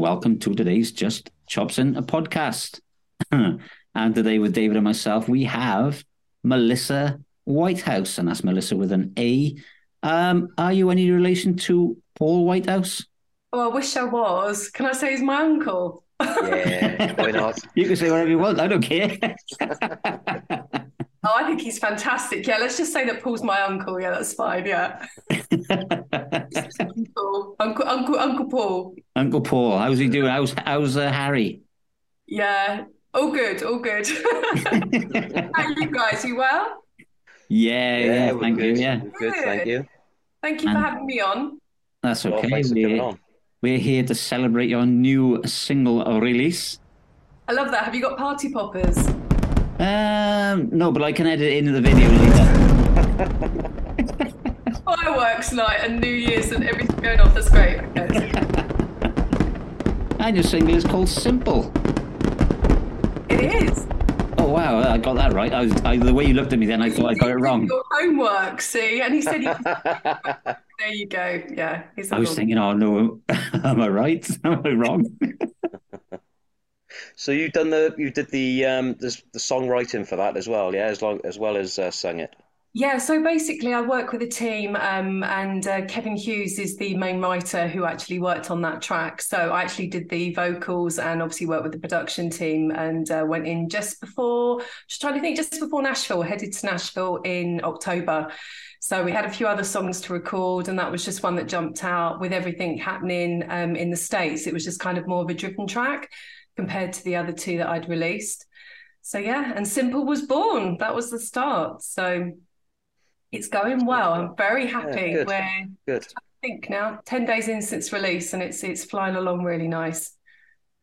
and welcome to today's Just Chopsing a podcast. and today, with David and myself, we have Malissa Whitehouse, and that's Malissa with an A. Um, are you any relation to Paul Whitehouse? Oh, I wish I was. Can I say he's my uncle? Yeah, why not? you can say whatever you want. I don't care. Oh, I think he's fantastic. Yeah, let's just say that Paul's my uncle. Yeah, that's fine. Yeah. uncle, uncle, uncle, Uncle Paul. Uncle Paul, how's he doing? How's how's uh, Harry? Yeah, all good, all good. How are you guys? You well? Yeah, yeah. we're thank good. you. Yeah, We're good, thank you. Thank you And- for having me on. that's okay. thanks for coming we're, on. we're here to celebrate your new single release. I love that. Have you got party poppers? Um, no, but I can edit it into the video later. Fireworks night and New Year's and everything going off. That's great. Okay. And your single is called Simple. It is. Oh wow, I got that right. I was I, the way you looked at me then, I thought I got it wrong. Your homework, see? And he said, he... there you go. Yeah. I was thinking, oh no, am I right? Am I wrong? So you done the you did the um the, the songwriting for that as well, yeah, as long as well as uh, sung it. Yeah, so basically, I work with a team, um, and uh, Kevin Hughes is the main writer who actually worked on that track. So I actually did the vocals and obviously worked with the production team and uh, went in just before, just trying to think, just before Nashville, headed to Nashville in October. So we had a few other songs to record, and that was just one that jumped out with everything happening um, in the States. It was just kind of more of a driven track compared to the other two that I'd released. So yeah, and Simple was born. That was the start. So it's going well. I'm very happy. good. We're I think now 10 days in since release and it's it's flying along really nice.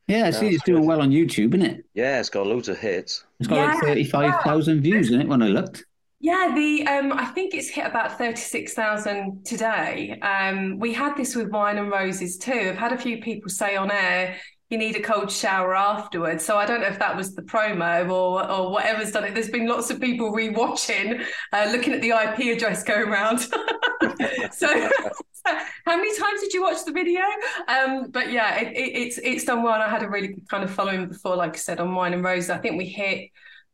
Yeah, I see That's it's doing good. well on YouTube, isn't it? Yeah, it's got loads of hits. It's got like Yeah, thirty-five thousand views in it when I looked. Yeah, the um I think it's hit about 36,000 today. Um we had this with Wine and Roses too. I've had a few people say on air you need a cold shower afterwards. So I don't know if that was the promo or or whatever's done it. There's been lots of people rewatching, uh, looking at the IP address going around. so how many times did you watch the video? Um, but yeah, it, it, it's it's done well. And I had a really kind of following before, like I said, on Wine and Roses. I think we hit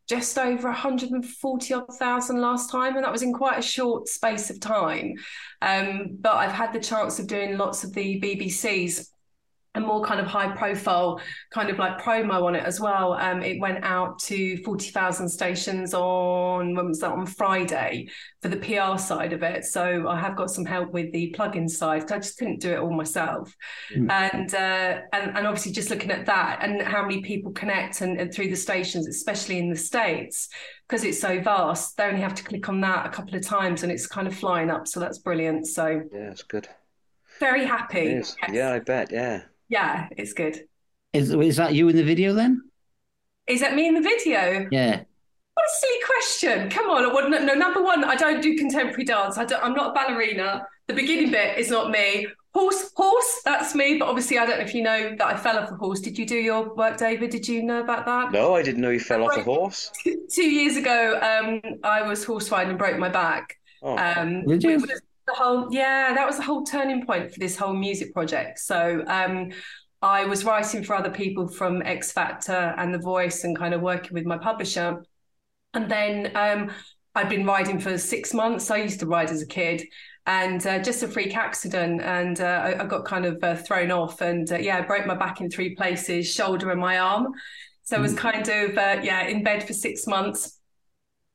just over 140 odd thousand last time, and that was in quite a short space of time. Um, but I've had the chance of doing lots of the BBC's and more kind of high profile kind of like promo on it as well. Um, it went out to 40,000 stations on, when was that, on Friday for the PR side of it. So I have got some help with the plugin side because I just couldn't do it all myself. Mm. And, uh, and and obviously just looking at that and how many people connect and, and through the stations, especially in the States, because it's so vast, they only have to click on that a couple of times and it's kind of flying up. So that's brilliant. So Yeah, it's good. very happy. Yes. Yeah, I bet. Yeah. Yeah, it's good. Is is that you in the video then? Is that me in the video? Yeah. What a silly question. Come on. Well, no, no, number one, I don't do contemporary dance. I don't, I'm not a ballerina. The beginning bit is not me. Horse, horse, that's me. But obviously, I don't know if you know that I fell off a horse. Did you do your work, David? Did you know about that? No, I didn't know you fell off a horse. Two years ago, um, I was horse riding and broke my back. Oh, Um, Did you? The whole yeah, that was the whole turning point for this whole music project. So um, I was writing for other people from X Factor and The Voice, and kind of working with my publisher. And then um, I'd been riding for six months. I used to ride as a kid. And uh, just a freak accident, and uh, I, I got kind of uh, thrown off, and uh, yeah, I broke my back in three places, shoulder and my arm. So I was kind of uh, yeah in bed for six months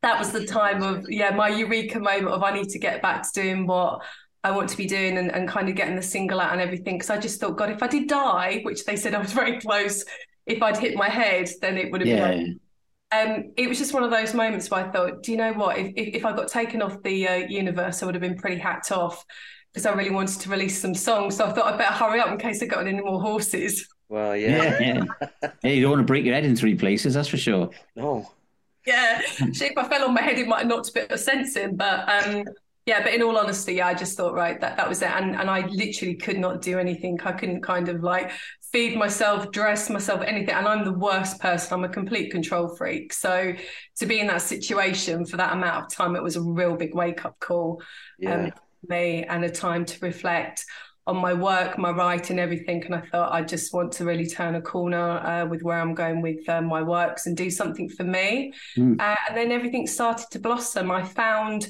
that was the time of yeah my eureka moment of I need to get back to doing what I want to be doing and, and kind of getting the single out and everything because I just thought God if I did die which they said I was very close if I'd hit my head then it would have Yeah. been um it was just one of those moments where I thought do you know what if if, if I got taken off the uh, universe I would have been pretty hacked off because I really wanted to release some songs so I thought I'd better hurry up in case I got any more horses well, yeah. Yeah. yeah. Hey, you don't want to break your head in three places, that's for sure. No. Yeah, if I fell on my head, it might have knocked a bit of sense in. But um, yeah, but in all honesty, yeah, I just thought right that that was it, and and I literally could not do anything. I couldn't kind of like feed myself, dress myself, anything. And I'm the worst person. I'm a complete control freak. So to be in that situation for that amount of time, it was a real big wake up call Yeah. um, for me and a time to reflect on my work, my writing, everything. And I thought I just want to really turn a corner uh, with where I'm going with uh, my works and do something for me. Mm. Uh, and then everything started to blossom. I found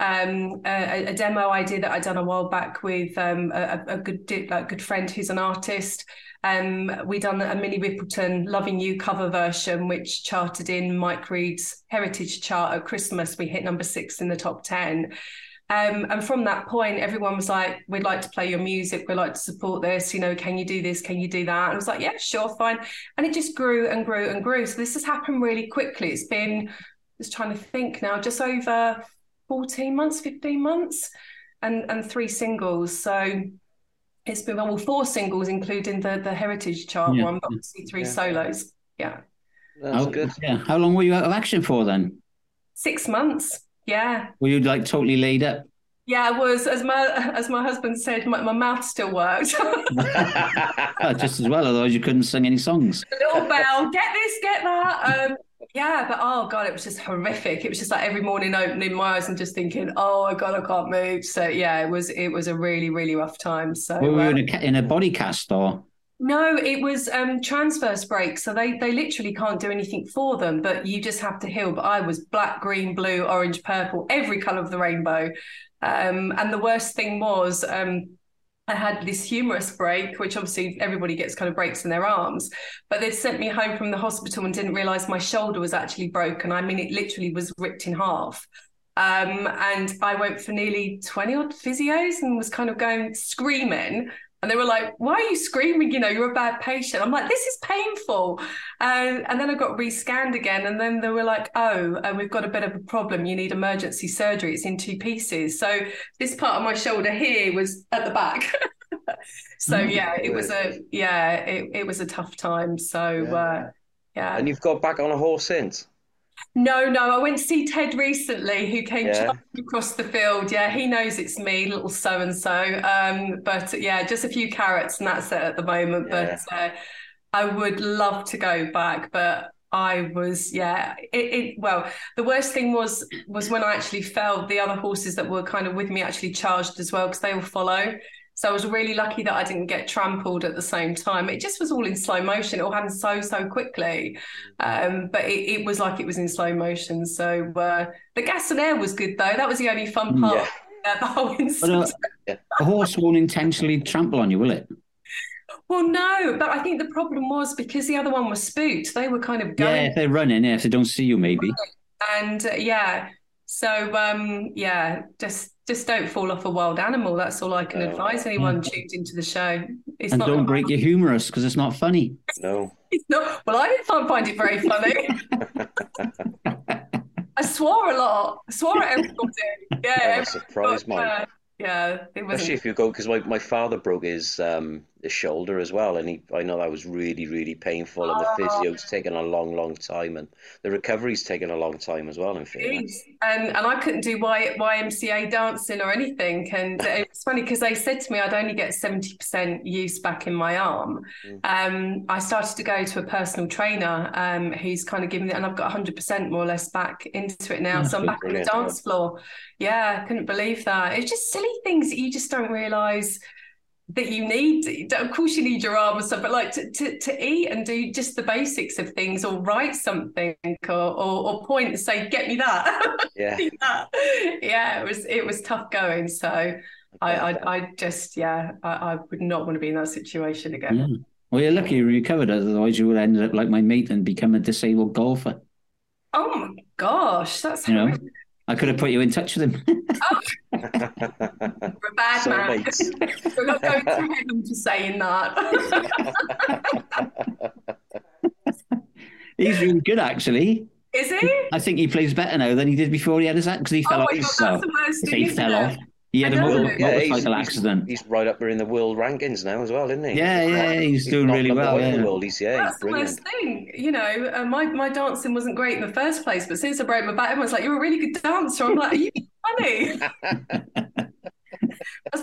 um, a, a, demo idea that I'd done a while back with um, a, a, good a good friend who's an artist. Um, we done a Minnie Riperton "Loving You" cover version, which charted in Mike Read's Heritage chart at Christmas. We hit number six in the top ten. Um, and from that point, everyone was like, "We'd like to play your music. We'd like to support this. You know, can you do this? Can you do that?" And I was like, "Yeah, sure, fine." And it just grew and grew and grew. So this has happened really quickly. It's been just trying to think now, just over 14 months, 15 months, and and three singles. So it's been well, four singles, including the the Heritage chart yeah. one, but obviously three yeah. solos. Yeah. That's good. Yeah. How long were you out of action for then? Six months. Yeah. Were you like totally laid up? Yeah, I was. As my as my husband said, my, my mouth still worked. Just as well, otherwise you couldn't sing any songs. A little bell, get this, get that. Um, yeah, but oh god, it was just horrific. It was just like every morning opening my eyes and just thinking, oh my god, I can't move. So yeah, it was it was a really really rough time. So we were you um, in, a, in a body cast or? No, it was um, transverse break, so they they literally can't do anything for them, but you just have to heal. But I was black, green, blue, orange, purple, every color of the rainbow. Um, and the worst thing was um, I had this humerus break, which obviously everybody gets kind of breaks in their arms. But they'd sent me home from the hospital and didn't realize my shoulder was actually broken. I mean, it literally was ripped in half. Um, and I went for nearly 20 odd physios and was kind of going screaming. And they were like, why are you screaming? You know, you're a bad patient. I'm like, this is painful. Uh, and then I got rescanned again. And then they were like, oh, and we've got a bit of a problem. You need emergency surgery. It's in two pieces. So this part of my shoulder here was at the back. so mm, yeah, it was a, yeah, it, it was a tough time. So yeah. Uh, yeah. And you've got back on a horse since? No, no. I went to see Ted recently, who came yeah. across the field. Yeah, he knows it's me, little so and so. Um, but yeah, just a few carrots, and that's it at the moment. Yeah. But uh, I would love to go back, but I was yeah. It, it, well, the worst thing was was when I actually fell. The other horses that were kind of with me actually charged as well because they will follow. So I was really lucky that I didn't get trampled at the same time. It just was all in slow motion. It all happened so so quickly, um, but it, it, was like it was in slow motion. So uh, the gas and air was good though. That was the only fun mm, part. Yeah. Uh, the whole instance. But, uh, a horse won't intentionally trample on you, will it? Well, no, but I think the problem was because the other one was spooked. They were kind of going. Yeah, if they're running, yeah, if they don't see you, maybe. And uh, yeah, so um, yeah, just just don't fall off a wild animal. That's all I can uh, advise anyone yeah. tuned into the show. It's and don't break your humerus because it's not funny. No, it's not. Well, I didn't find it very funny. I swore a lot. I swore at everybody. Yeah, oh, surprise, Mike. Yeah, it was. Especially if you go, because my, my father broke his um his shoulder as well, and he I know that was really really painful, and the oh. physio's taken a long long time, and the recovery's taken a long time as well. In fairness, and and I couldn't do y, YMCA dancing or anything, and it's funny because they said to me I'd only get seventy percent use back in my arm. Mm. Um, I started to go to a personal trainer, um, who's kind of giving it, and I've got hundred percent more or less back into it now, That's so I'm back on the dance floor. Yeah, I couldn't believe that. It's just silly things that you just don't realise that you need. Of course, you need your arm and stuff, but like to, to, to eat and do just the basics of things, or write something, or or, or point and say, "Get me that." Yeah, yeah. It was it was tough going. So I, I, I just yeah, I, I, would not want to be in that situation again. Yeah. Well, you're lucky you recovered. Otherwise, you would end up like my mate and become a disabled golfer. Oh my gosh, that's you know. I could have put you in touch with him. oh. We're a bad so man. We're not going to him for saying that. He's really good, actually. Is he? I think he plays better now than he did before he had his act because he fell oh off. God, so, he fell off. He had a motor, yeah, motorcycle he's, accident. He's, right up there in the world rankings now as well, isn't he? Yeah, yeah, he's, he's doing really well. Yeah. In the world. He's, yeah, That's he's brilliant. the worst thing. You know, uh, my, my dancing wasn't great in the first place, but since I broke my back, everyone's like, you're a really good dancer. I'm like, are you funny?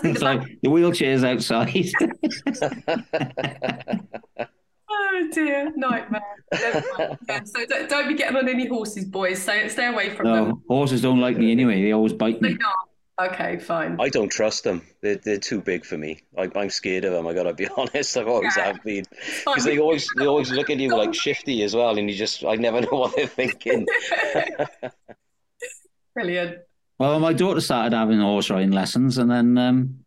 it's like the wheelchair's outside. oh dear, nightmare. yeah, so don't, don't, be getting on any horses, boys. So stay away from no, them. Horses don't like me anyway. They always bite me. They don't. Okay, fine. I don't trust them. They're, they're too big for me. I, I'm scared of them. I gotta be honest. I've always Yeah. have been because they always they always look at you like shifty as well, and you just I never know what they're thinking. Brilliant. Well, my daughter started having horse riding lessons, and then um,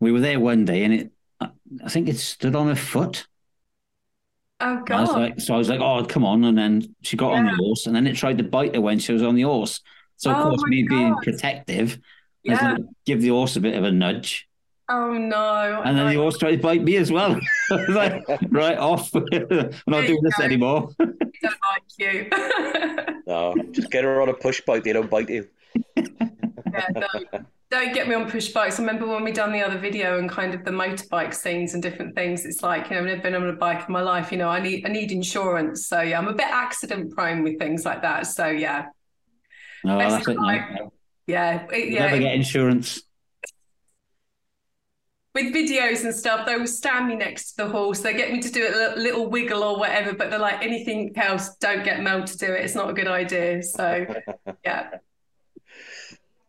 we were there one day, and it, I I think it stood on her foot. Oh I was God. like, so I was like, "Oh, come on!" And then she got on the horse, and then it tried to bite her when she was on the horse. So of Oh course, my me being protective, I was Yeah. like, give the horse a bit of a nudge, Oh no. and then the horse tried to bite me as well. I was like, "Right off, we're not doing this go. anymore." I don't like you. No, just get her on a push bike. They don't bite you. Yeah, don't, don't get me on push bikes. I remember when we done the other video and kind of the motorbike scenes and different things. It's like, you know, I've never been on a bike in my life. You know, I need I need insurance. So yeah, I'm a bit accident prone with things like that. So yeah, No, Best that's it. like- now. Yeah, it- yeah. Never get insurance. with videos and stuff, they will stand me next to the horse. They get me to do a little, little wiggle or whatever, but they're like anything else, don't get Mel to do it. It's not a good idea. So yeah.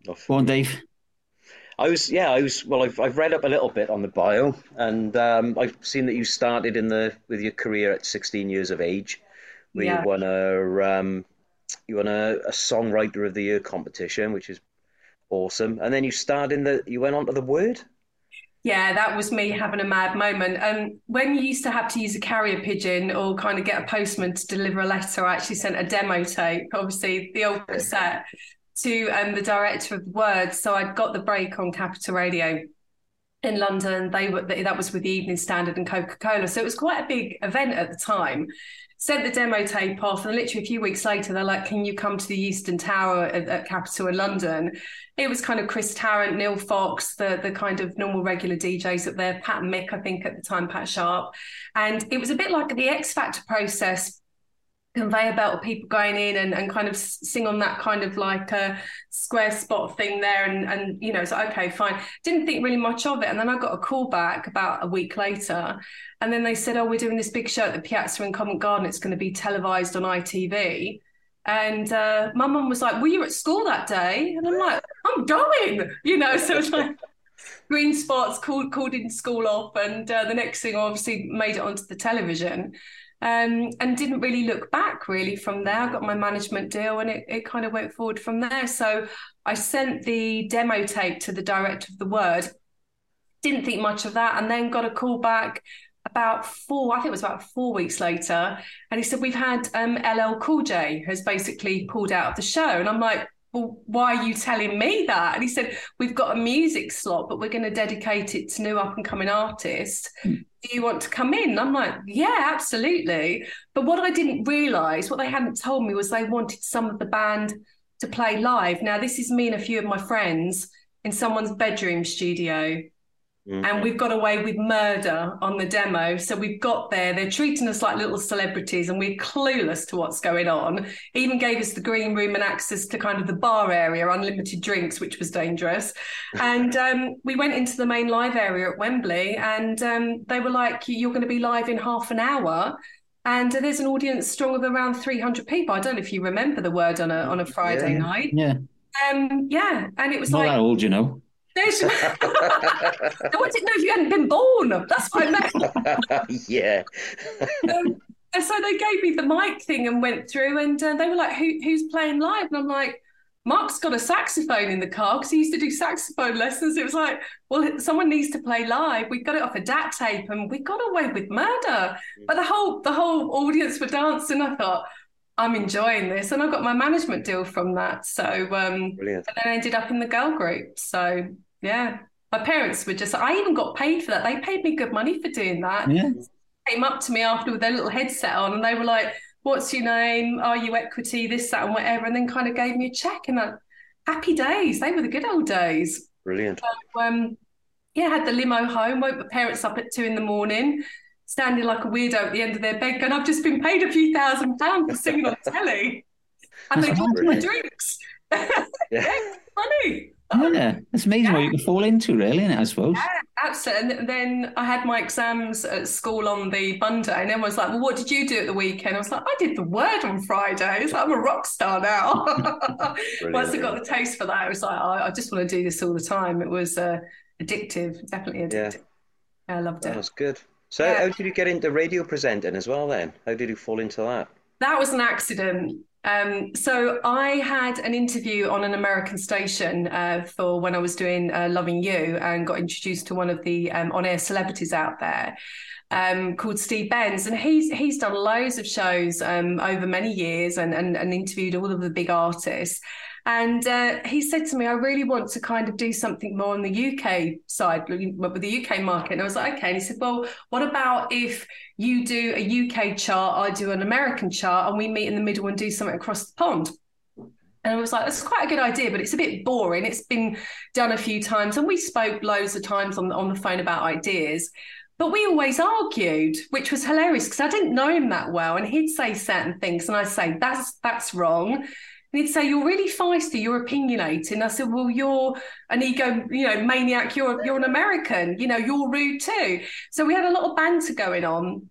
Go on, Dave. I was, yeah, I was. Well, I've I've read up a little bit on the bio, and um, I've seen that you started in the with your career at 16 years of age, where Yeah. you won a um, you won a, a songwriter of the year competition, which is awesome. And then you starred in the, you went on to the Word. Yeah, that was me having a mad moment. Um, when you used to have to use a carrier pigeon or kind of get a postman to deliver a letter, I actually sent a demo tape, obviously the old cassette, to um, the director of the Word. So I'd got the break on Capital Radio in London. They were that was with the Evening Standard and Coca Cola, so it was quite a big event at the time. Sent the demo tape off, and literally a few weeks later, they're like, "Can you come to the Euston Tower at, at Capital in London?" It was kind of Chris Tarrant, Neil Fox, the the kind of normal regular DJs up there, Pat Mick, I think at the time, Pat Sharp, and it was a bit like the X Factor process conveyor belt of people going in and, and kind of sing on that kind of like a square spot thing there and and you know it's like okay fine. Didn't think really much of it. And then I got a call back about a week later. And then they said oh we're doing this big show at the Piazza in Covent Garden. It's going to be televised on ITV and uh, my mum was like were you at school that day? And I'm like I'm going you know so it's like green spots called called in school off. And uh, the next thing obviously made it onto the television um, and didn't really look back really from there. I got my management deal and it, it kind of went forward from there. So I sent the demo tape to the director of the Word, didn't think much of that, and then got a call back about four, I think it was about four weeks later. And he said, We've had um, LL Cool J has basically pulled out of the show. And I'm like, well, why are you telling me that? And he said, We've got a music slot, but we're going to dedicate it to new up and coming artists. Hmm. Do you want to come in? And I'm like, Yeah, absolutely. But what I didn't realize, what they hadn't told me was they wanted some of the band to play live. Now, this is me and a few of my friends in someone's bedroom studio. And we've got away with murder on the demo. So we've got there, they're treating us like little celebrities and we're clueless to what's going on. Even gave us the green room and access to kind of the bar area, unlimited drinks, which was dangerous. And um, we went into the main live area at Wembley and um, they were like, You're going to be live in half an hour. And there's an audience strong of around 300 people. I don't know if you remember the word on a on a Friday Yeah. night. Yeah, Um, yeah, and it was not like that old, you know. There's, I wanted to know if you hadn't been born. That's what I meant. yeah. Um, and so they gave me the mic thing and went through, and uh, they were like, Who, "Who's playing live?" And I'm like, "Mark's got a saxophone in the car because he used to do saxophone lessons." It was like, "Well, someone needs to play live." We got it off a DAT tape, and we got away with murder. But the whole the whole audience were dancing. I thought. I'm enjoying this, and I got my management deal from that. So, um, Brilliant. and then I ended up in the girl group. So yeah, my parents were just. I even got paid for that. They paid me good money for doing that. Yeah, Came up to me after with their little headset on, and they were like, "What's your name? Are you equity? This, that, and whatever." And then kind of gave me a check, and I, happy days. They were the good old days. Brilliant. Um, yeah, had the limo home. Woke my parents up at two in the morning. Standing like a weirdo at the end of their bed, going, I've just been paid a few thousand pounds for singing on telly. And they bought my drinks. Yeah. Funny. Yeah, it's amazing yeah. what you can fall into, really, I suppose. Yeah, absolutely. And then I had my exams at school on the Monday, and everyone was like, "Well, what did you do at the weekend?" I was like, "I did the word on Friday." It's like I'm a rock star now. Once I got the taste for that, I was like, oh, "I just want to do this all the time." It was uh, addictive, definitely addictive. Yeah. I loved it. That was good. So, yeah. how did you get into radio presenting as well? Then, how did you fall into that? That was an accident. Um, so I had an interview on an American station uh, for when I was doing uh, Loving You and got introduced to one of the um, on-air celebrities out there. Um, called Steve Benz, and he's he's done loads of shows um, over many years and, and, and interviewed all of the big artists. And uh, he said to me, I really want to kind of do something more on the UK side, with the UK market. And I was like, okay. And he said, well, what about if you do a UK chart, I do an American chart, and we meet in the middle and do something across the pond? And I was like, that's quite a good idea, but it's a bit boring. It's been done a few times, and we spoke loads of times on, on the phone about ideas. But we always argued, which was hilarious because I didn't know him that well. And he'd say certain things, and I'd say, that's that's wrong. And he'd say, You're really feisty, you're opinionated. And I said, Well, you're an ego, you know, maniac, you're you're an American, you know, you're rude too. So we had a lot of banter going on.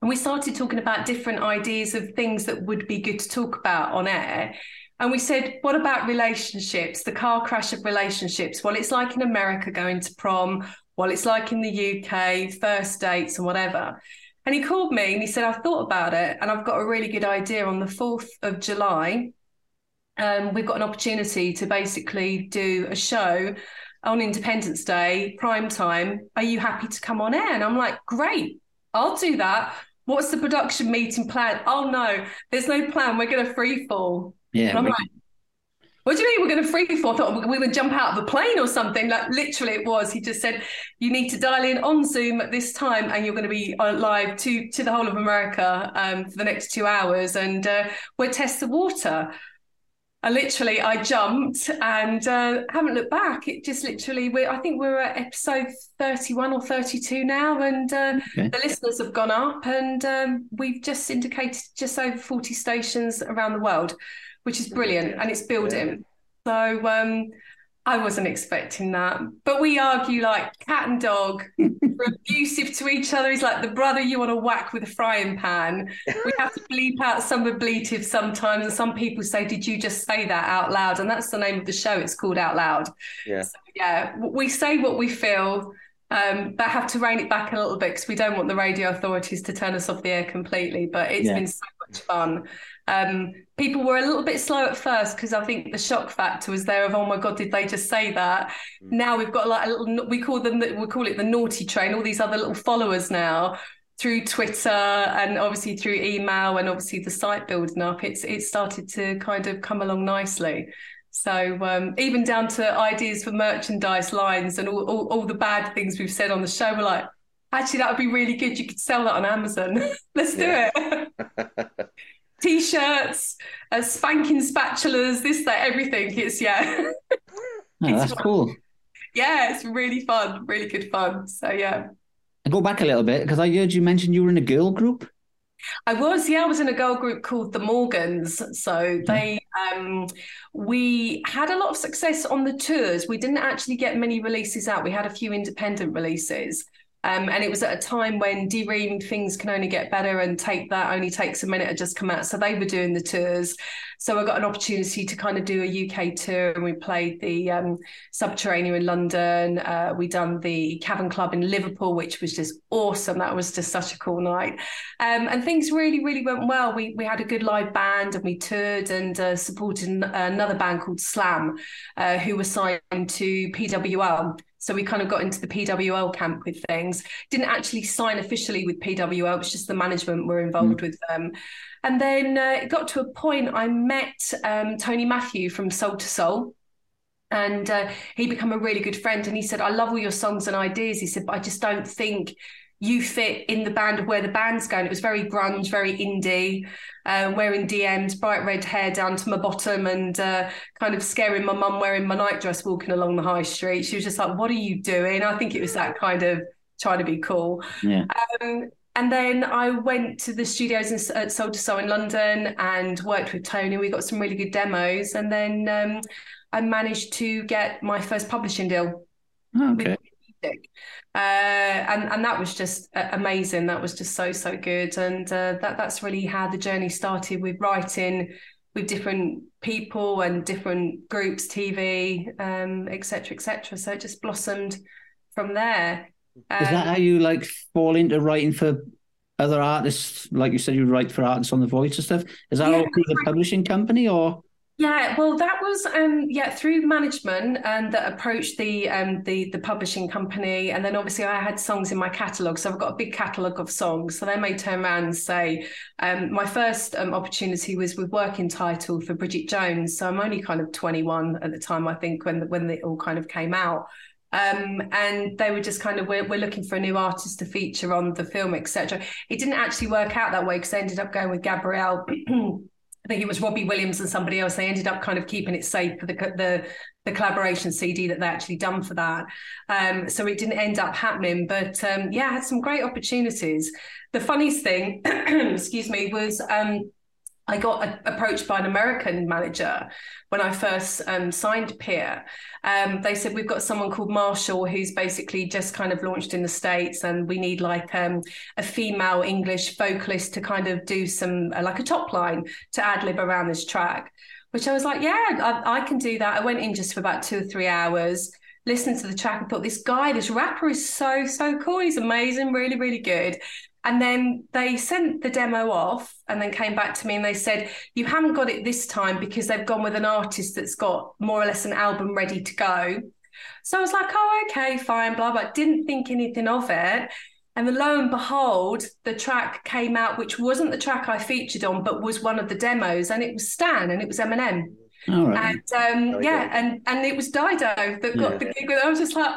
And we started talking about different ideas of things that would be good to talk about on air. And we said, what about relationships, the car crash of relationships? Well, it's like in America going to prom, well, it's like in the UK, first dates and whatever. And he called me and he said, I've thought about it and I've got a really good idea on the 4th of July um, we've got an opportunity to basically do a show on Independence Day, prime time. Are you happy to come on air? And I'm like, great, I'll do that. What's the production meeting plan? Oh no, there's no plan. We're going to free fall. Yeah. I'm we- like, what do you mean we're going to free fall? I thought we were going to jump out of a plane or something. Like literally, it was. He just said you need to dial in on Zoom at this time, and you're going to be uh, live to to the whole of America um, for the next two hours, and uh, we'll test the water. I literally I jumped and uh, haven't looked back. It just literally we I think we're at episode thirty one or thirty two now, and uh, okay. the listeners have gone up, and um, we've just syndicated just over forty stations around the world, which is brilliant, and it's building. So um, I wasn't expecting that. But we argue like cat and dog. We're abusive to each other. He's like the brother you want to whack with a frying pan. We have to bleep out some ablative sometimes. And some people say, Did you just say that out loud? And that's the name of the show. It's called Out Loud. Yeah. So, yeah. We say what we feel. Um, but have to rein it back a little bit because we don't want the radio authorities to turn us off the air completely. But it's yeah. been so much fun. Um, people were a little bit slow at first because I think the shock factor was there of oh my god, did they just say that? Mm. Now we've got like a little we call them we call it the naughty train. All these other little followers now through Twitter and obviously through email and obviously the site building up. It's it started to kind of come along nicely. So um, even down to ideas for merchandise lines and all, all, all the bad things we've said on the show, we're like, actually that would be really good. You could sell that on Amazon. Let's do it. t-shirts, uh, spanking spatulas, this, that, everything. It's yeah. oh, that's fun. cool. Yeah, it's really fun, really good fun. So yeah. I go back a little bit because I heard you mentioned you were in a girl group. I was, yeah, I was in a girl group called the Morgans. So they, um, we had a lot of success on the tours. We didn't actually get many releases out. We had a few independent releases. Um, and it was at a time when D:Ream things can only get better and take that only takes a minute to just come out. So they were doing the tours. So I got an opportunity to kind of do a UK tour and we played the um, Subterranean in London. Uh, we done the Cavern Club in Liverpool, which was just awesome. That was just such a cool night. Um, and things really, really went well. We, we had a good live band and we toured and uh, supported another band called Slam, uh, who were signed to PWL. So we kind of got into the PWL camp with things. Didn't actually sign officially with PWL. It was just the management were involved mm. with them. And then uh, it got to a point I met um, Tony Matthew from Soul II Soul. And uh, he became a really good friend. And he said, I love all your songs and ideas. He said, but I just don't think you fit in the band of where the band's going. It was very grunge, very indie, uh, wearing DMs, bright red hair down to my bottom, and uh, kind of scaring my mum wearing my nightdress walking along the high street. She was just like, "What are you doing?" I think it was that kind of trying to be cool. Yeah. Um, and then I went to the studios in, at Soul II Soul in London and worked with Tony. We got some really good demos, and then um, I managed to get my first publishing deal. Okay. Uh, and and that was just uh, amazing. That was just so so good, and uh, that that's really how the journey started with writing with different people and different groups, TV, um, etc. etc. So it just blossomed from there. Um, Is that how you like fall into writing for other artists? Like you said, you write for artists on the Voice and stuff. Is that yeah, all through the publishing company or? Yeah, well, that was um, yeah through management and that approached the um, the the publishing company, and then obviously I had songs in my catalogue, so I've got a big catalogue of songs. So they may turn around and say, um, my first um, opportunity was with working title for Bridget Jones, so I'm only kind of 21 at the time, I think, when the, when it all kind of came out. Um, and they were just kind of we're, we're looking for a new artist to feature on the film etc it didn't actually work out that way because I ended up going with gabrielle I think it was Robbie Williams and somebody else. They ended up kind of keeping it safe for the the, the collaboration CD that they actually done for that. Um, so it didn't end up happening. But um, yeah, I had some great opportunities. The funniest thing, excuse me, was um, I got a, approached by an American manager when I first um, signed Peer. Um, they said, We've got someone called Marshall who's basically just kind of launched in the States, and we need like um, a female English vocalist to kind of do some, uh, like a top line to ad lib around this track. Which I was like, Yeah, I, I can do that. I went in just for about two or three hours listened to the track and thought this guy, this rapper is so, so cool. He's amazing, really, really good. And then they sent the demo off and then came back to me and they said, You haven't got it this time because they've gone with an artist that's got more or less an album ready to go. So I was like, Oh, okay, fine, blah, blah. Didn't think anything of it. And then lo and behold, the track came out, which wasn't the track I featured on, but was one of the demos. And it was Stan and it was Eminem. And um, yeah, and and it was Dido that got yeah. the gig. I was just like,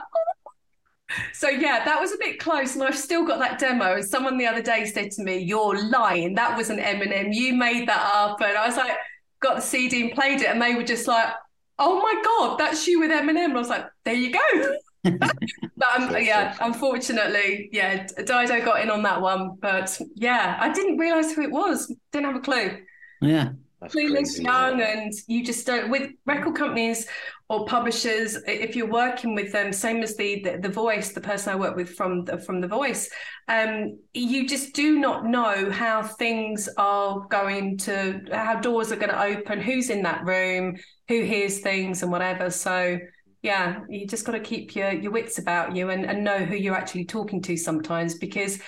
so yeah, that was a bit close, and I've still got that demo. And someone the other day said to me, "You're lying. That was an Eminem. You made that up." And I was like, got the CD and played it, and they were just like, "Oh my god, that's you with Eminem." And I was like, "There you go." but um, yeah, unfortunately, yeah, Dido got in on that one. But yeah, I didn't realize who it was. Didn't have a clue. Yeah. Clueless, young, and you just don't. With record companies, or publishers if you're working with them same as the the, the voice the person i work with from the, from the voice um, you just do not know how things are going to how doors are going to open who's in that room who hears things and whatever so yeah you just got to keep your your wits about you and, and know who you're actually talking to sometimes because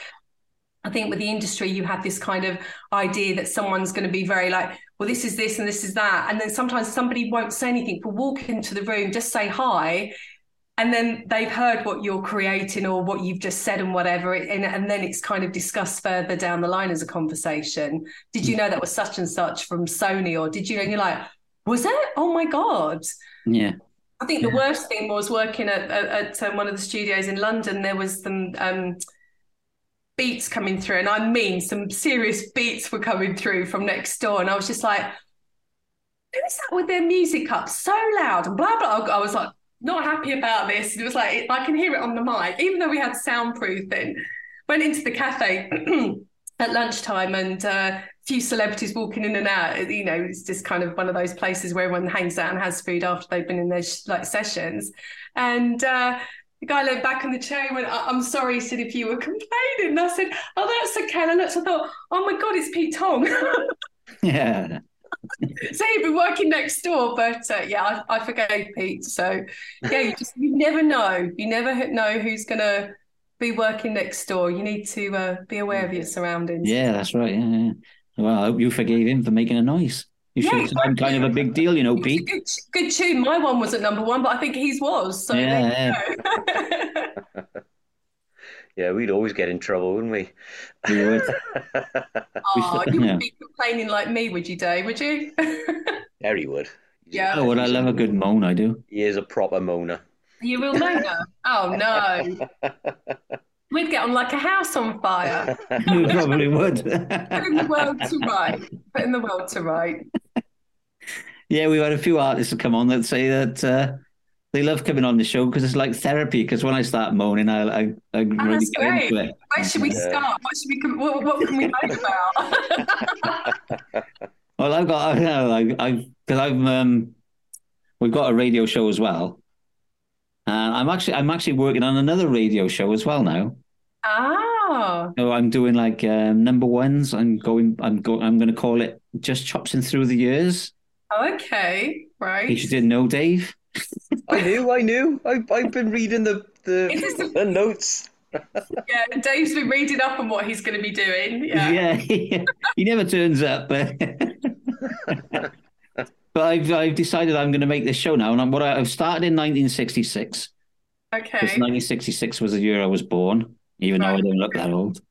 I think with the industry, you have this kind of idea that someone's going to be very like, well, this is this and this is that. And then sometimes somebody won't say anything, but walk into the room, just say hi. And then they've heard what you're creating or what you've just said and whatever. And, and then it's kind of discussed further down the line as a conversation. Did you know that was such and such from Sony? Or did you, and you're like, was it? Oh my God. Yeah. I think yeah. the worst thing was working at, at, at um, one of the studios in London. There was some um, beats coming through, and I mean some serious beats were coming through from next door, and I was just like, "Who is that with their music up so loud?" and blah blah. I was like, not happy about this. It was like I can hear it on the mic, even though we had soundproofing. Went into the cafe at lunchtime, and uh, a few celebrities walking in and out. You know, it's just kind of one of those places where everyone hangs out and has food after they've been in their like sessions, and. Uh, the guy leaned back in the chair and went, I'm sorry, he said, if you were complaining. And I said, Oh, that's okay. And I looked, I thought, Oh my God, it's Pete Tong. yeah. so he'd been working next door, but uh, yeah, I, I forgave Pete. So yeah, you just you never know. You never know who's gonna be working next door. You need to uh, be aware of your surroundings. Yeah, that's right. Yeah, yeah. Well, I hope you forgave him for making a noise. You should yeah, have kind of a big deal, you know, Pete. Good, good, tune. My one wasn't number one, but I think his was. So yeah. Yeah. yeah, we'd always get in trouble, wouldn't we? We would. oh, you would be complaining like me, would you, Dave? Would you? Harry would. Yeah. Oh, well, I love a good moan, I do. He is a proper moaner. You will moaner? oh, no. We'd get on like a house on fire. you probably would. Putting the world to right. Putting the world to right. Yeah, we've had a few artists come on that say that uh, they love coming on the show because it's like therapy. Because when I start moaning, I I, I Oh, really that's get into great. it. Where should we Yeah. start? What should we? What, what can we moan about? Well, I've got, you know, like, I've, because I've, um, we've got a radio show as well. And I'm actually, I'm actually working on another radio show as well now. Ah, So I'm doing like um, number ones. I'm going, I'm going, I'm going to call it just Chopsing through the years. okay, right. You didn't know, Dave. I knew, I knew. I, I've been reading the the, a- the notes. Yeah, Dave's been reading up on what he's going to be doing. Yeah. Yeah, he never turns up, but but I've I've decided I'm going to make this show now, and I'm, what I, I've started in 1966. Okay, Because Okay. 1966 was the year I was born, even though I don't look that old.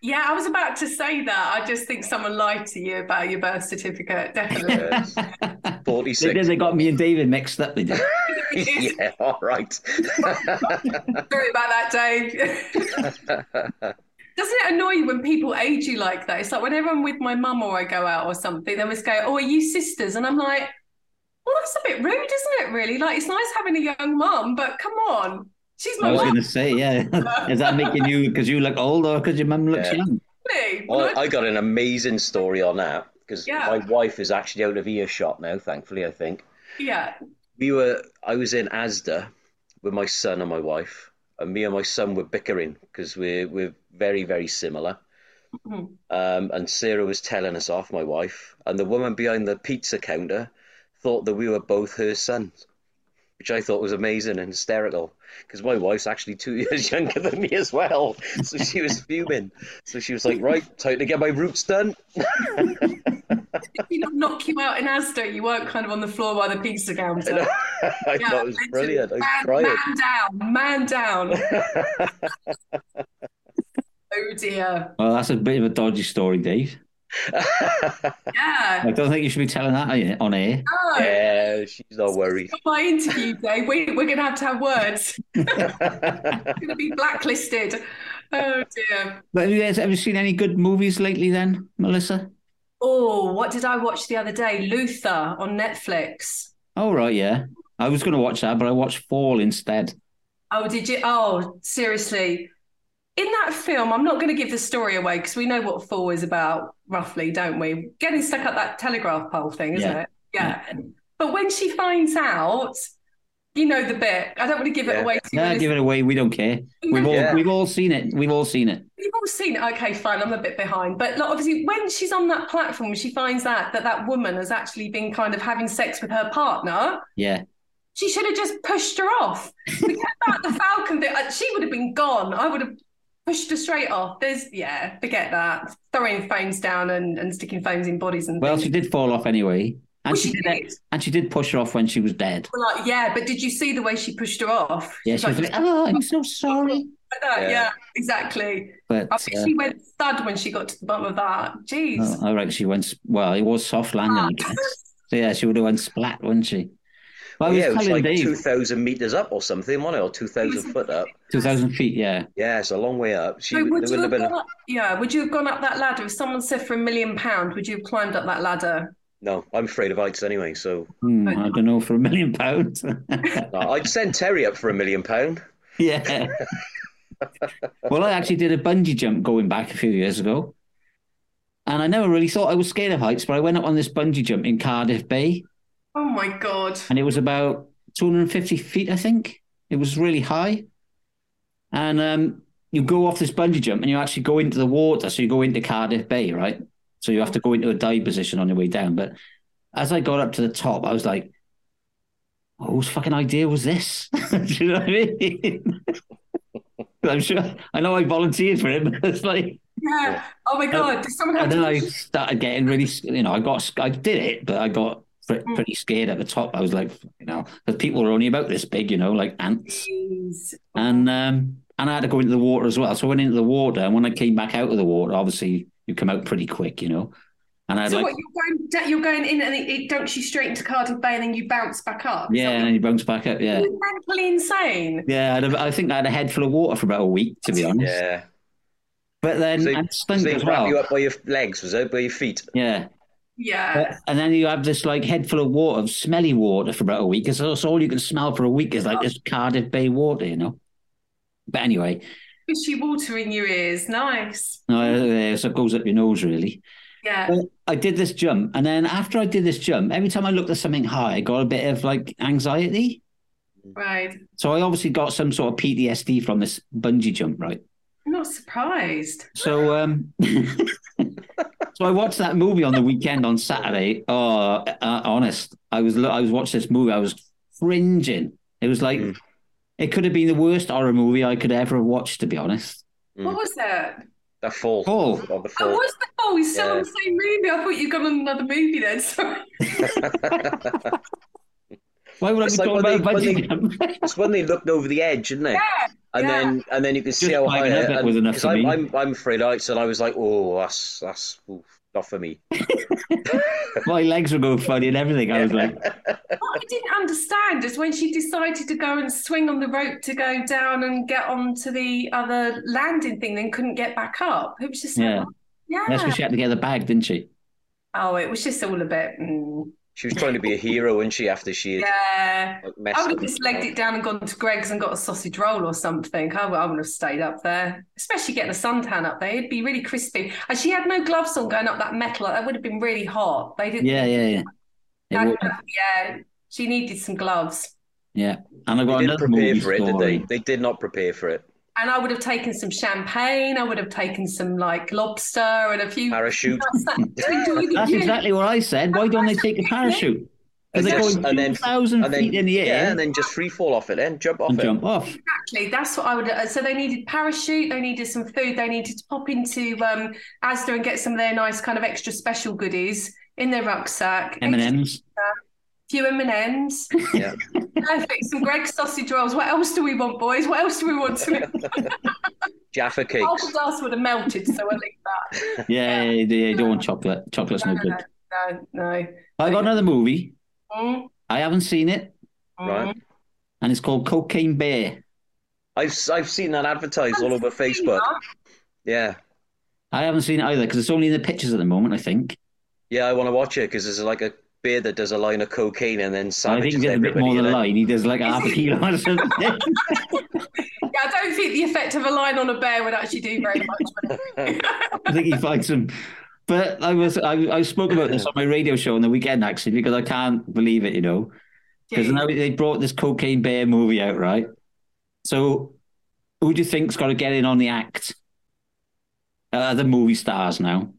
Yeah, I was about to say that. I just think someone lied to you about your birth certificate. Definitely. Yes. They, 46. they got me and David mixed up. They did. yeah, all right. Sorry about that, Dave. Doesn't it annoy you when people age you like that? It's like whenever I'm with my mum or I go out or something, they always go, "Oh, are you sisters?" And I'm like, "Well, that's a bit rude, isn't it? Really? Like, it's nice having a young mum, but come on, she's my I was going to say, yeah. Is that making you because you look old or because your mum looks Yeah. young? Well, Well, I got an amazing story on that because Yeah. my wife is actually out of earshot now, thankfully, I think. yeah. We were, I was in Asda with my son and my wife, and me and my son were bickering because we're, we're very, very similar. Mhm. Um, and Sarah was telling us off, my wife, and the woman behind the pizza counter thought that we were both her sons, which I thought was amazing and hysterical because my wife's actually two years younger than me as well. So she was fuming. So she was like, right, time to get my roots done. Did he not knock you out in Asda? You weren't kind of on the floor by the pizza counter. I thought it was literally, brilliant. I was man, crying. man down, man down. oh dear. Well, that's a bit of a dodgy story, Dave. Yeah. I don't think you should be telling that on air. No. yeah, she's not worried. Got my interview day. We, we're going to have to have words. going to be blacklisted. Oh dear. But have you guys ever seen any good movies lately, then, Malissa? Oh, what did I watch the other day? Luther on Netflix. Oh right, yeah. I was going to watch that, but I watched Fall instead. Oh, did you? Oh, seriously. In that film, I'm not going to give the story away because we know what Fall is about, roughly, don't we? Getting stuck up that telegraph pole thing, isn't Yeah. it? Yeah. But when she finds out, you know the bit. I don't want to give it Yeah. away too Yeah, give it away. We don't care. We've all Yeah. we've all seen it. We've all seen it. You've all seen it. Okay, fine. I'm a bit behind. But like, obviously, when she's on that platform, she finds out that that woman has actually been kind of having sex with her partner. Yeah. She should have just pushed her off. Forget about the Falcon bit. Uh, She would have been gone. I would have pushed her straight off. There's, yeah, forget that. Throwing phones down and, and sticking phones in bodies and Well, things. she did fall off anyway, and Well, she, she did, did. and she did push her off when she was dead. Like, yeah, but did you see the way she pushed her off? Yeah, She's she was like, "Oh, I'm so sorry." like that. Yeah. Yeah. exactly. But I think uh, she went thud when she got to the bottom of that. Jeez. oh, I reckon she went. Well, it was soft landing, I guess. So yeah, she would have went splat, wouldn't she? Well, I was yeah, it was like Dave, 2,000 meters up or something, wasn't it? Or 2,000 foot up. two thousand feet. Yeah, Yeah, it's a long way up. She So would you would have have been. gone up, yeah, would you have gone up that ladder? If someone said for a million pound, would you have climbed up that ladder? No, I'm afraid of heights anyway. So Hmm, I don't know for a million pounds. no, I'd send Terry up for a million pound. yeah. well, I actually did a bungee jump going back a few years ago, and I never really thought I was scared of heights, but I went up on this bungee jump in Cardiff Bay, Oh my god. and it was about 250 feet, I think. It was really high. And um, you go off this bungee jump and you actually go into the water. So you go into Cardiff Bay, right? So you have to go into a dive position on your way down. But as I got up to the top, I was like, "Oh, whose fucking idea was this? Do you know what I mean? I'm sure I know I volunteered for it, but it's like, Yeah. Oh my god. Did someone have and then I started getting really, you know, I got, I did it, but I got. Pretty scared at the top. I was like, you know, because people are only about this big, you know, like ants, Jeez. and um, and I had to go into the water as well. So I went into the water, and when I came back out of the water, obviously you come out pretty quick, you know, and I had So like, what you're going you're going in and it, it dumps you straight into Cardiff Bay and then you bounce back up. yeah, and then you bounce back up. yeah. You're mentally insane. Yeah, I, had a, I think I had a head full of water for about a week, to be honest. Yeah. But then So, I so stunk they as wrap well. you up by your legs, was it? By your feet? Yeah. Yeah. And then you have this like head full of water, of smelly water for about a week. Because that's all you can smell for a week is like this Cardiff Bay water, you know. But anyway, Fishy water in your ears. Nice. no, uh, so it goes up your nose really. Yeah. But I did this jump, and then after I did this jump, every time I looked at something high, I got a bit of like anxiety. Right. So I obviously got some sort of PTSD from this bungee jump, right? I'm not surprised. So um so I watched that movie on the weekend on Saturday. Oh, uh, honest, I was I was watching this movie. I was cringing. It was like Mm. it could have been the worst horror movie I could ever have watched. To be honest, Mm. What was that? The fall. Paul. Oh, the Oh, fall. was that? Oh, he's still on Yeah. the same movie. I thought you'd gone on another movie then. Sorry. why would I be It's like talking when about a they- bungee jump? It's when they looked over the edge, isn't it? Yeah. And yeah. then and then you can see Just how high up it and- was enough 'cause for I'm, me. I'm I'm afraid of heights, and I was like, oh, that's that's oof, not for me. My legs were going funny and everything. I was like, What I didn't understand is when she decided to go and swing on the rope to go down and get onto the other landing thing, then couldn't get back up. It was just Yeah. like, yeah. that's because she had to get the bag, didn't she? Oh, it was just all a bit. Mm. She was trying to be a hero, and she after she had Yeah. like, messed I would have just legged it down and gone to Greggs and got a sausage roll or something. I would, I would have stayed up there, especially getting a suntan up there. It'd be really crispy. And she had no gloves on going up that metal. That would have been really hot. They didn't. Yeah, yeah, yeah. That- yeah. She needed some gloves. yeah. And I They got didn't another prepare movie for it, did they? They did not prepare for it. And I would have taken some champagne. I would have taken some like lobster and a few. Parachute. to enjoy the That's view. exactly what I said. Why don't they take a parachute? Because And they're just- and then- 2,000 And then feet in the air, yeah, and then just free fall off it, then jump off and it. jump off. Exactly. That's what I would. uh, So they needed parachute. They needed some food. They needed to pop into um, Asda and get some of their nice kind of extra special goodies in their rucksack. M&M's. few M and M's. Yeah. Perfect. Some Greggs sausage rolls. What else do we want, boys? What else do we want to? Jaffa Half cakes. the glass would have melted, so I'll leave that. Yeah, yeah, yeah, you don't want chocolate. Chocolate's no No, good. no, no. I got another movie. Mm, I haven't seen it, mm. Right. and it's called Cocaine Bear. I've I've seen that advertised all over Facebook. Yeah. I haven't seen it either because it's only in the pictures at the moment, I think. Yeah, I want to watch it because there's like a bear that does a line of cocaine and then I think he does a bit everybody. more than a line. He does like half a kilo or something. Yeah, I don't think the effect of a line on a bear would actually do very much. I think he fights him. But I was I, I spoke about this on my radio show on the weekend actually because I can't believe it, you know. Because now they brought this Cocaine Bear movie out, right? So who do you think's got to get in on the act? Uh, the movie stars now.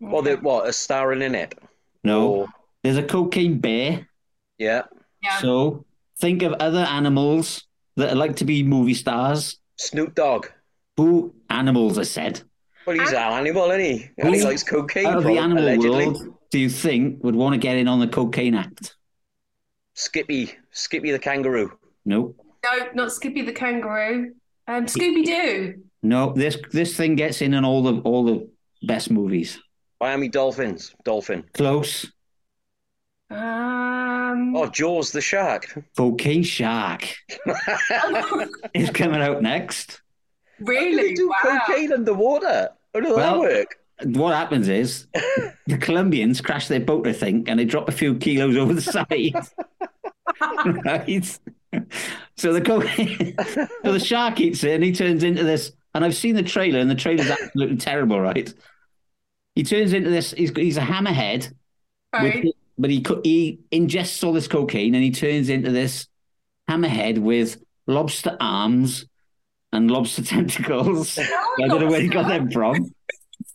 Well, they what a starring in it. No, Or- there's a cocaine bear. yeah. Yeah. So think of other animals that like to be movie stars. Snoop Dogg. Who animals? I said. Well, he's an animal, isn't he? And he Who- likes cocaine, Out of the animal allegedly. world, do you think would want to get in on the cocaine act? Skippy, Skippy the kangaroo. No, No, not Skippy the kangaroo. Um, Scooby Doo. no. This this thing gets in on all the all the best movies. Miami Dolphins. Dolphin. Close. Um, Oh, Jaws the shark. Cocaine Shark is coming out next. They really? do Wow. cocaine underwater. How does Well- that work? What happens is the Colombians crash their boat, I think, and they drop a few kilos over the side. right? So the co- so the shark eats it and he turns into this. And I've seen the trailer, and the trailer's absolutely terrible, right? He turns into this. He's he's a hammerhead, Right. with, but he he ingests all this cocaine, and he turns into this hammerhead with lobster arms and lobster tentacles. I don't know where he got them from.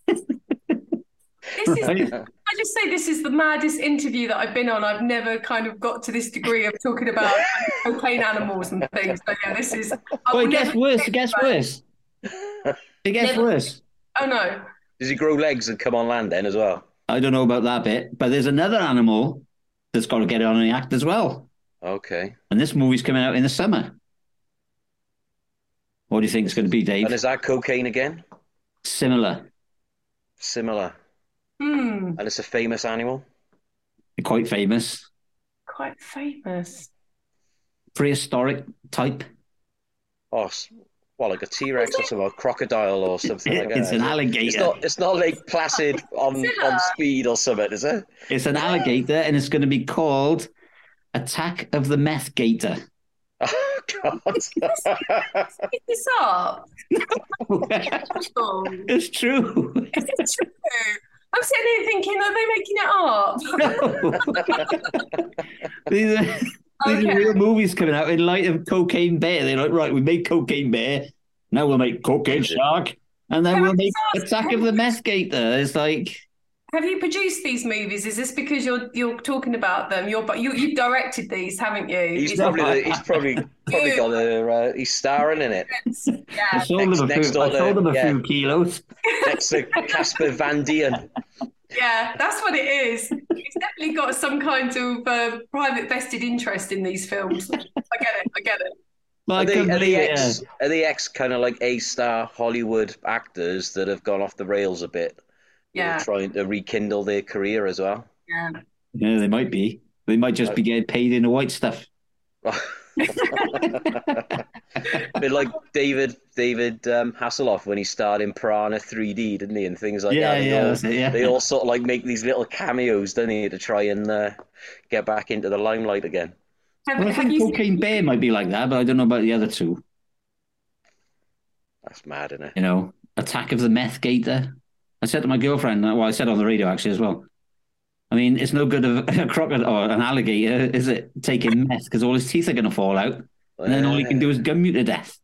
This is, I just say this is the maddest interview that I've been on. I've never kind of got to this degree of talking about cocaine animals and things. So yeah, this is. I Well, it gets worse. It gets worse. It gets Never- worse. Oh no. Does he grow legs and come on land then as well? I don't know about that bit, but there's another animal that's got to get on the act as well. Okay. And this movie's coming out in the summer. What do you think it's going to be, Dave? And is that cocaine again? Similar, Similar. Hmm. And it's a famous animal? quite famous, Quite famous. prehistoric type. Oh, s- well, like a T Rex or something, a crocodile or something like that. It's eh? an alligator. It's not. It's not Lake Placid on on speed or something, is it? It's an alligator, and it's going to be called Attack of the Meth Gator. Oh God! Pick this up. it's true. Is it true? I'm sitting here thinking, are they making it up? these are, these Okay. are real movies coming out in light of Cocaine Bear. They're like, right, we made Cocaine Bear. Now we'll make Cocaine Shark. And then Can we'll make just Attack of the Meth Gator. It's like, Have you produced these movies? Is this because you're you're talking about them? You're but you you've directed these, haven't you? He's Is- probably the, he's probably probably got a uh, he's starring in it yeah. I sold them a Next- few, next I sold them a yeah. few kilos. next to Casper Van Dien. Yeah, that's what it is. He's definitely got some kind of uh, private vested interest in these films. I get it. I get it. Are Like, they, are they yeah. ex are they ex kind of like A star Hollywood actors that have gone off the rails a bit? Yeah, trying to rekindle their career as well. yeah. Yeah, they might be. They might just be getting paid in the white stuff. a bit like David David um, Hasselhoff when he starred in Piranha 3D, didn't he, and things like yeah, that. They yeah, all- it, yeah. They all sort of like make these little cameos, don't they, to try and uh, get back into the limelight again. Have, Well, I think you Cocaine Bear might be like that, but I don't know about the other two. That's mad, isn't it? You know, Attack of the Meth Gator. I said to my girlfriend, well, I said on the radio actually as well. I mean, it's no good of a crocodile or an alligator, is it? Taking meth because all his teeth are going to fall out, and then all he can do is gun you to death.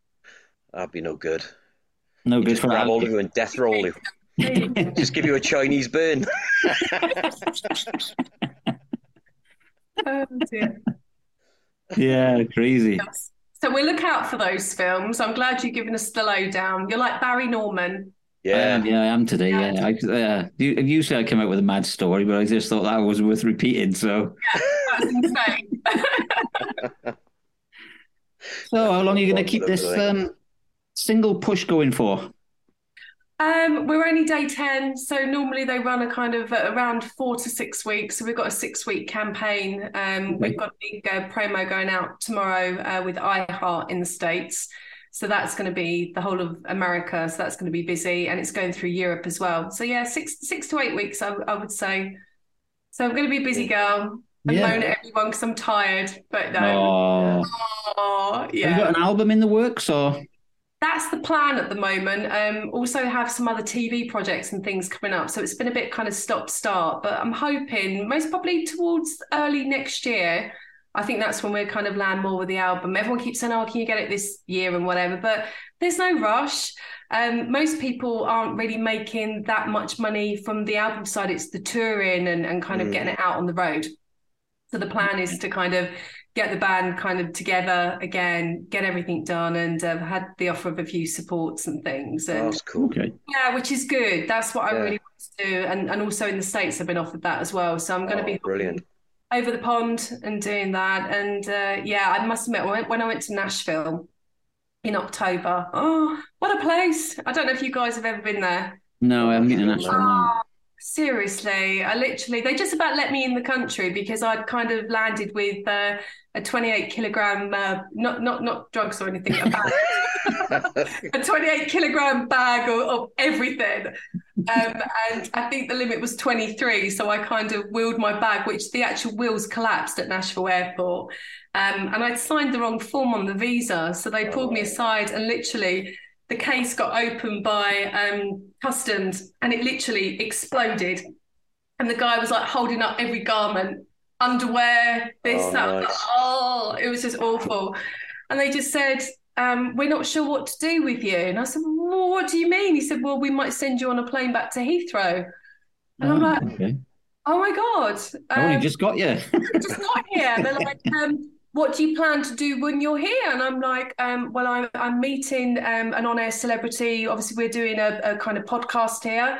That'd be no good. No You good just for grab hold of you and death roll you. Just give you a Chinese burn. Oh, dear. yeah, crazy. So we'll look out for those films. I'm glad you've given us the lowdown. You're like Barry Norman. I Yeah. am, yeah, I am today. Yeah, I, uh, usually I come out with a mad story, but I just thought that was worth repeating. So, That's insane. so how long are you going to keep this um, single push going for? Um, we're only day 10, so normally they run a kind of uh, around four to six weeks. So we've got a six week campaign. Um, We've got a big uh, promo going out tomorrow uh, with iHeart in the States. So that's going to be the whole of America. So that's going to be busy and it's going through Europe as well. So yeah, six six to eight weeks, I, I would say. So I'm going to be a busy girl. I Yeah. moan at everyone because I'm tired, but no. Oh, Oh, have yeah. you got an album in the works or? That's the plan at the moment. Um, also have some other TV projects and things coming up. So it's been a bit kind of stop start, but I'm hoping most probably towards early next year. I think that's when we're kind of land more with the album. Everyone keeps saying, "Oh, can you get it this year and whatever?" But there's no rush. Um, most people aren't really making that much money from the album side. It's the touring and, and kind of Mm. getting it out on the road. So the plan is to kind of get the band kind of together again, get everything done, and uh, had the offer of a few supports and things. Oh, And that's cool. Okay. yeah, which is good. That's what I really want to do. And and also in the States, I've been offered that as well. So I'm going to Oh, be brilliant. Over the pond and doing that. And uh, yeah, I must admit, when I went to Nashville in October, oh, what a place! I don't know if you guys have ever been there. No, I haven't been to Nashville. No. Oh, seriously, I literally, they just about let me in the country because I'd kind of landed with uh, a 28 kilogram, uh, not not not drugs or anything, a bag, a 28 kilogram bag of, of everything. Um, and I think the limit was 23. So I kind of wheeled my bag, which the actual wheels collapsed at Nashville Airport. Um, and I'd signed the wrong form on the visa. So they pulled me aside and literally the case got opened by um, customs and it literally exploded. And the guy was like holding up every garment, underwear, this, Oh, that. nice. Oh, it was just awful. And they just said, um, we're not sure what to do with you. And I said, well, what do you mean? He said, well, we might send you on a plane back to Heathrow. And I'm Oh, like, okay. oh my God. I only Um, just got you. just got here. They're like, um, what do you plan to do when you're here? And I'm like, um, well, I'm, I'm meeting um, an on air celebrity. Obviously, we're doing a, a kind of podcast here,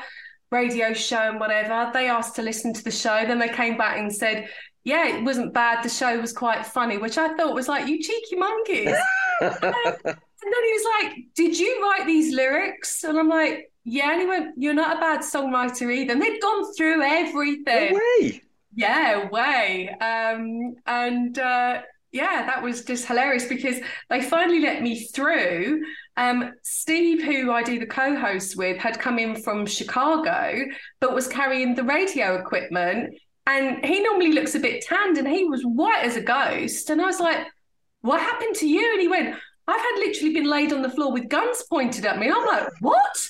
radio show and whatever. They asked to listen to the show. Then they came back and said, yeah, it wasn't bad. The show was quite funny, which I thought was like, you cheeky monkeys. And then he was like, Did you write these lyrics? And I'm like, Yeah. And he went, You're not a bad songwriter either. And they'd gone through everything. No way. Yeah, way. Um, and uh, yeah, that was just hilarious because they finally let me through. Um, Steve, who I do the co-host with, had come in from Chicago, but was carrying the radio equipment. And he normally looks a bit tanned, and he was white as a ghost. And I was like, "What happened to you?" And he went, "I've had literally been laid on the floor with guns pointed at me." I'm like, "What?"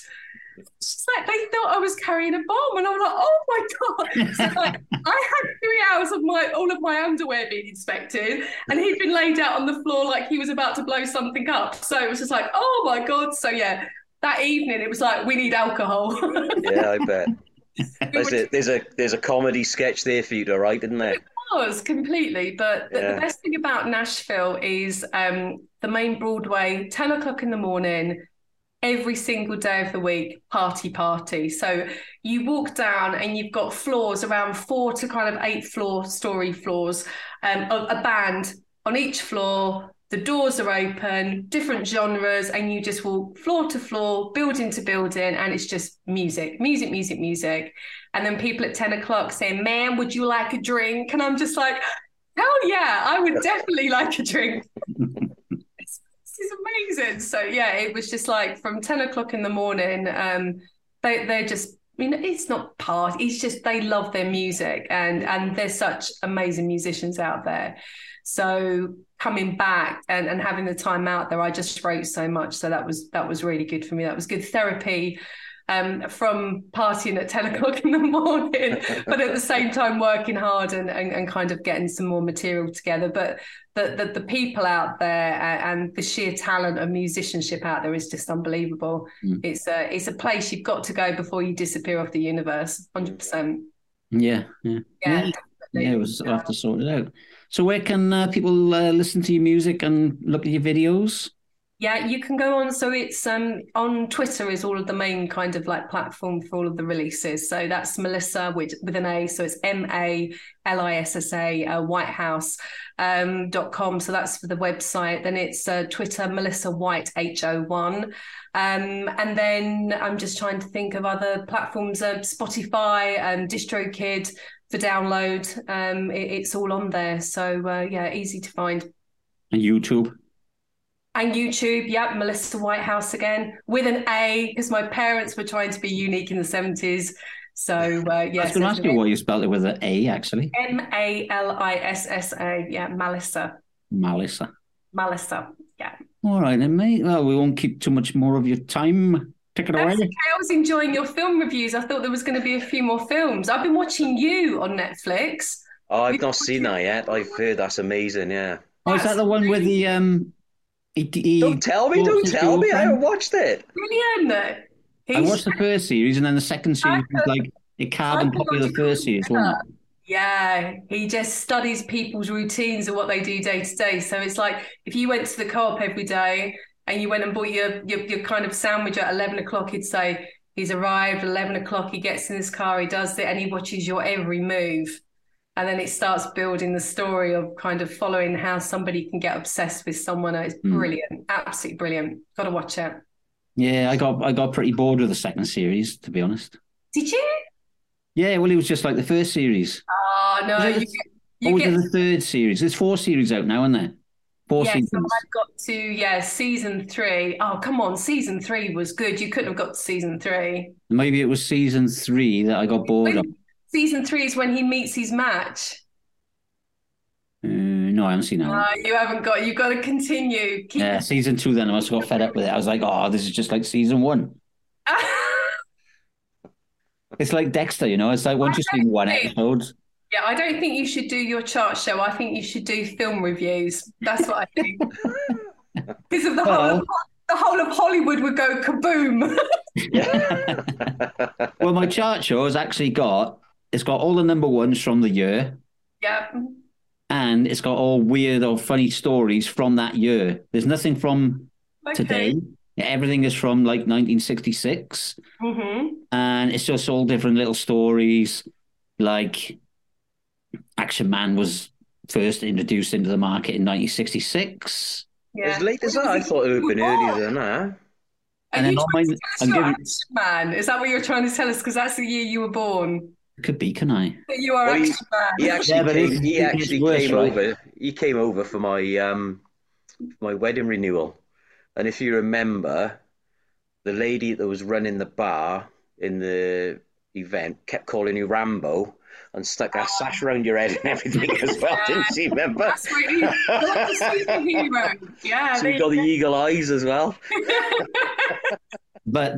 It's like they thought I was carrying a bomb, and I'm like, oh my god! So like, I had three hours of my all of my underwear being inspected, and he'd been laid out on the floor like he was about to blow something up. So it was just like, oh my god! So yeah, that evening it was like we need alcohol. yeah, I bet. There's a, there's a there's a comedy sketch there for you to write, isn't there? It was completely, but the, yeah. the best thing about Nashville is um, the main Broadway, ten o'clock in the morning every single day of the week party party so you walk down and you've got floors around four to kind of eight floor story floors um, a, a band on each floor the doors are open different genres and you just walk floor to floor building to building and it's just music music music music and then people at 10 o'clock saying man would you like a drink and i'm just like hell yeah i would definitely like a drink this is amazing. So yeah, it was just like from 10 o'clock in the morning, um, they they're just I mean, it's not part. It's just they love their music, and and there's such amazing musicians out there. So coming back and, and having the time out there, I just wrote so much. So that was that was really good for me. That was good therapy um, from partying at 10 o'clock in the morning, but at the same time working hard and, and, and, kind of getting some more material together. But the, the, the people out there and the sheer talent of musicianship out there is just unbelievable. Mm. It's a it's a place you've got to go before you disappear off the universe. Hundred percent. Yeah, yeah, yeah. Yeah, yeah it was. I have to sort it out. So, where can uh, people uh, listen to your music and look at your videos? Yeah, you can go on. So it's um on Twitter is all of the main kind of like platform for all of the releases. So that's Malissa with with an A. So it's M A L I S S A uh, Whitehouse um, dot com. So that's for the website. Then it's uh, Twitter Malissa White H O one. Um, and then I'm just trying to think of other platforms, uh, Spotify and DistroKid for download. Um, it, it's all on there. So uh, yeah, easy to find. And YouTube and YouTube, yeah, Malissa Whitehouse again with an A because my parents were trying to be unique in the 70s. So, uh, yes. I was going to ask you why you spelled it with an A, actually. M A L I S S A, yeah, Malissa. Malissa. Malissa, yeah. All right, then, mate. Well, we won't keep too much more of your time. Take it That's away. Okay. I was enjoying your film reviews. I thought there was going to be a few more films. I've been watching you on Netflix. Oh, I've not seen that yet. I've heard that's amazing. Yeah. Oh, is that the one with the um he, he don't tell me, don't tell me. I haven't watched it. Brilliant. He's... I watched the first series, and then the second series was like a carbon copy of the first series, wasn't it? Yeah, he just studies people's routines and what they do day to day. So it's like if you went to the co-op every day and you went and bought your your, your kind of sandwich at eleven o'clock, he'd say he's arrived eleven o'clock. He gets in his car, he does it, and he watches your every move and then it starts building the story of kind of following how somebody can get obsessed with someone. It's hmm. brilliant, mm. absolutely brilliant. Got to watch it. Yeah, I got I got pretty bored with the second series, to be honest. Did you? Yeah, well, it was just like the first series. Oh no, you, you get... the third series. There's four series out now, isn't there? Four yeah, seasons. So I've got to yeah, season three. Oh come on, season three was good. You couldn't have got to season three. Maybe it was season three that I got bored of. Season three is when he meets his match. Uh, no, I haven't seen that. Uh, you haven't got. You've got to continue. Keep... Yeah, season two. Then I must have got fed up with it. I was like, oh, this is just like season one. it's like Dexter, you know. It's like once you've seen one episode. Yeah, I don't think you should do your chart show. I think you should do film reviews. That's what I think. because of the well, whole the whole of Hollywood would go kaboom. well, my chart show has actually got it's got all the number ones from the year. Yep. And it's got all weird or funny stories from that year. There's nothing from okay. today. Everything is from like 1966. Mm-hmm. And it's just all different little stories. Like Action Man was first introduced into the market in 1966. Yeah. As late as that? I thought it would have been earlier than that. And, and then on my, I'm giving... Man, is that what you're trying to tell us? Because that's the year you were born. Could be, can I? You are Well, he- action man. He actually Yeah, but came, it's- he actually worse, came right? over. He came over for my um my wedding renewal, and if you remember, the lady that was running the bar in the event kept calling you Rambo and stuck a sash around your head and everything as well. Didn't she? Remember? That's right. You're like superhero. Yeah. So you got the eagle eyes as well. But